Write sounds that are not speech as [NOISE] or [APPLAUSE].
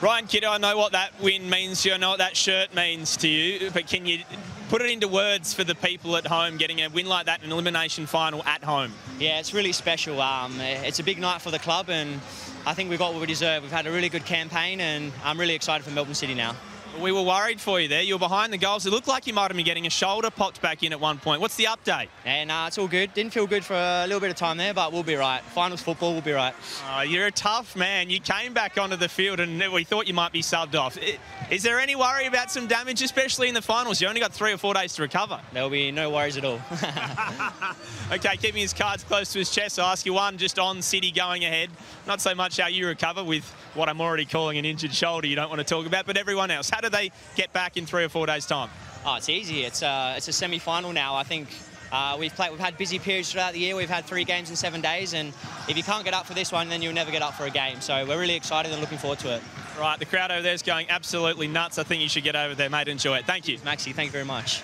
Ryan Kitto, I know what that win means to you. I know what that shirt means to you. But can you put it into words for the people at home getting a win like that in an elimination final at home? Yeah, it's really special. Um, it's a big night for the club, and I think we've got what we deserve. We've had a really good campaign, and I'm really excited for Melbourne City now. We were worried for you there. You were behind the goals. It looked like you might have been getting a shoulder popped back in at one point. What's the update? Yeah, nah, it's all good. Didn't feel good for a little bit of time there, but we'll be right. Finals football, we'll be right. Oh, you're a tough man. You came back onto the field and we thought you might be subbed off. Is there any worry about some damage, especially in the finals? You only got three or four days to recover. There'll be no worries at all. [LAUGHS] okay, keeping his cards close to his chest, I'll ask you one just on City going ahead. Not so much how you recover with what I'm already calling an injured shoulder you don't want to talk about, but everyone else. How do they get back in three or four days' time? Oh, it's easy. It's a, uh, it's a semi-final now. I think uh, we've played, we've had busy periods throughout the year. We've had three games in seven days, and if you can't get up for this one, then you'll never get up for a game. So we're really excited and looking forward to it. Right, the crowd over there is going absolutely nuts. I think you should get over there, mate. Enjoy it. Thank you. Maxi, thank you very much.